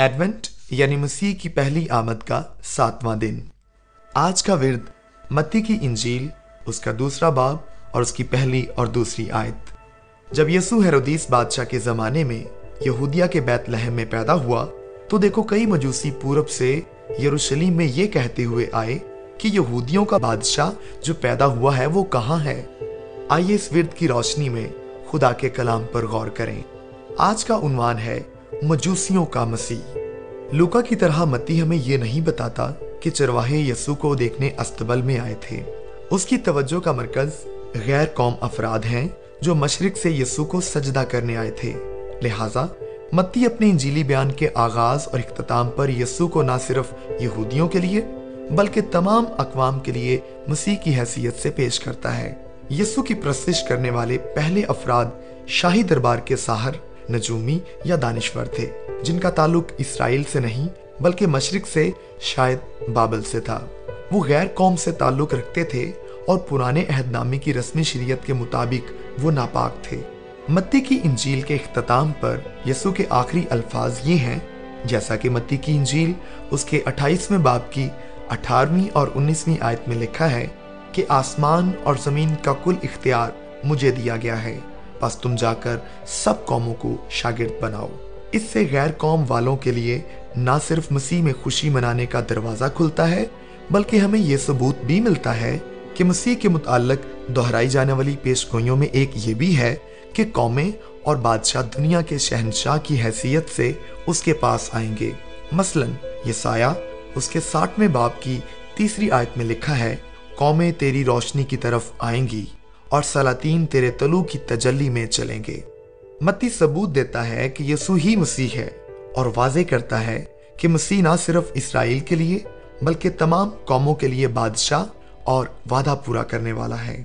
Advent یعنی مسیح کی پہلی آمد کا ساتواں دن۔ آج کا ورد متی کی انجیل، اس کا دوسرا باب اور اس کی پہلی اور دوسری آیت۔ جب یسو ہیرودیس بادشاہ کے زمانے میں یہودیہ کے بیت لہم میں پیدا ہوا، تو دیکھو کئی مجوسی پورب سے یروشلیم میں یہ کہتے ہوئے آئے کہ یہودیوں کا بادشاہ جو پیدا ہوا ہے وہ کہاں ہے۔ آئیے اس ورد کی روشنی میں خدا کے کلام پر غور کریں۔ آج کا عنوان ہے مجوسیوں کا مسیح۔ لوکا کی طرح متی ہمیں یہ نہیں بتاتا کہ چرواہے یسو کو دیکھنے استبل میں آئے تھے۔ اس کی توجہ کا مرکز غیر قوم افراد ہیں جو مشرق سے یسو کو سجدہ کرنے آئے تھے۔ لہٰذا متی اپنے انجیلی بیان کے آغاز اور اختتام پر یسو کو نہ صرف یہودیوں کے لیے بلکہ تمام اقوام کے لیے مسیح کی حیثیت سے پیش کرتا ہے۔ یسو کی پرستش کرنے والے پہلے افراد شاہی دربار کے ساحر نجومی یا دانشور تھے، جن کا تعلق اسرائیل سے نہیں، بلکہ مشرق سے، شاید بابل سے تھا۔ وہ غیر قوم سے تعلق رکھتے تھے اور پرانے عہد نامے کی رسمی شریعت کے مطابق وہ ناپاک تھے۔ متی کی انجیل کے اختتام پر یسو کے آخری الفاظ یہ ہیں، جیسا کہ متی کی انجیل اس کے اٹھائیسویں باب کی اٹھارہویں اور انیسویں آیت میں لکھا ہے کہ آسمان اور زمین کا کل اختیار مجھے دیا گیا ہے۔ پس تم جا کر سب قوموں کو شاگرد بناؤ۔ اس سے غیر قوم والوں کے لیے نہ صرف مسیح میں خوشی منانے کا دروازہ کھلتا ہے، بلکہ ہمیں یہ ثبوت بھی ملتا ہے کہ مسیح کے متعلق دہرائی جانے والی پیش گوئیوں میں ایک یہ بھی ہے کہ قومیں اور بادشاہ دنیا کے شہنشاہ کی حیثیت سے اس کے پاس آئیں گے۔ مثلا یہ سایہ اس کے ساٹھویں باپ کی تیسری آیت میں لکھا ہے، قومیں تیری روشنی کی طرف آئیں گی۔ اور سلاطین تیرے طلوع کی تجلی میں چلیں گے۔ متی ثبوت دیتا ہے کہ یسو ہی مسیح ہے اور واضح کرتا ہے کہ مسیح نہ صرف اسرائیل کے لیے بلکہ تمام قوموں کے لیے بادشاہ اور وعدہ پورا کرنے والا ہے۔